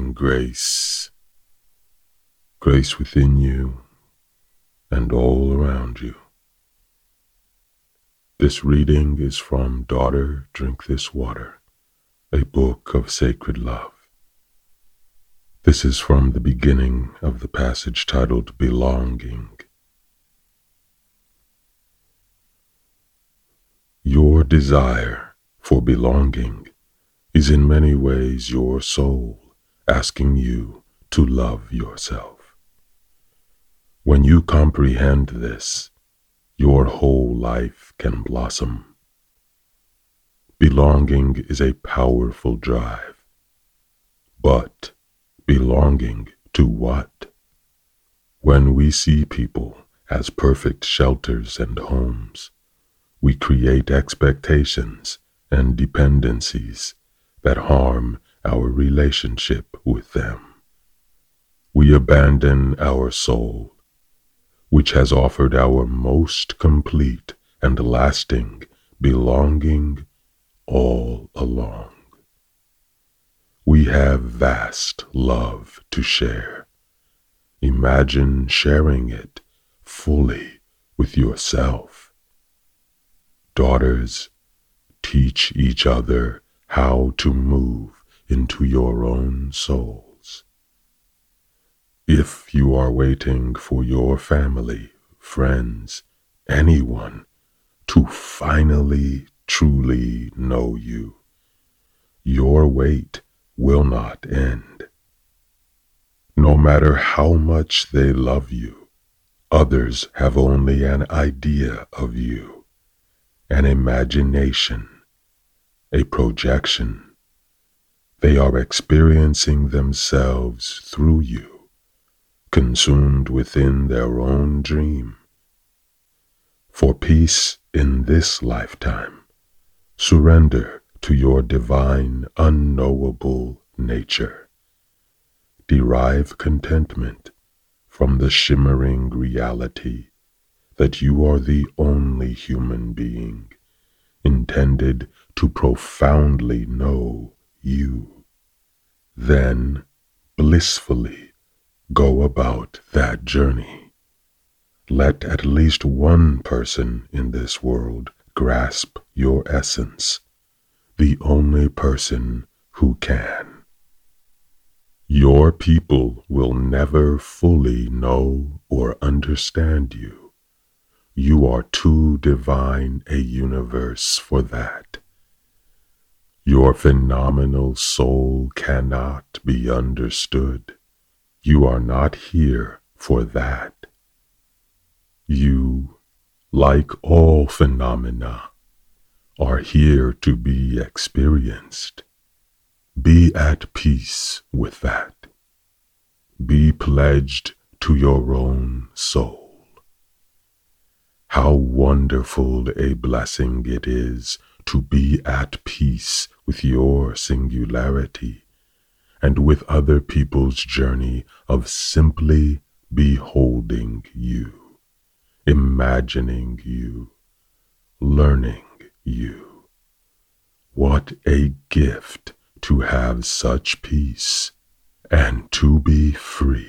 grace. Grace within you and all around you. This reading is from Daughter, Drink This Water, a book of sacred love. This is from the beginning of the passage titled Belonging. Your desire for belonging is in many ways your soul asking you to love yourself. When you comprehend this, your whole life can blossom. Belonging is a powerful drive. But belonging to what? When we see people as perfect shelters and homes, we create expectations and dependencies that harm our relationship with them. We abandon our soul, which has offered our most complete and lasting belonging all along. We have vast love to share. Imagine sharing it fully with yourself. Daughters, teach each other how to move into your own souls. If you are waiting for your family, friends, anyone to finally truly know you, your wait will not end. No matter how much they love you, others have only an idea of you, an imagination a projection. They are experiencing themselves through you, consumed within their own dream. For peace in this lifetime, surrender to your divine, unknowable nature. Derive contentment from the shimmering reality that you are the only human being intended to profoundly know you. Then blissfully go about that journey. Let at least one person in this world grasp your essence, the only person who can. Your people will never fully know or understand you you are too divine a universe for that. Your phenomenal soul cannot be understood. You are not here for that. You, like all phenomena, are here to be experienced. Be at peace with that. Be pledged to your own soul. How wonderful a blessing it is to be at peace with your singularity and with other people's journey of simply beholding you, imagining you, learning you. What a gift to have such peace and to be free.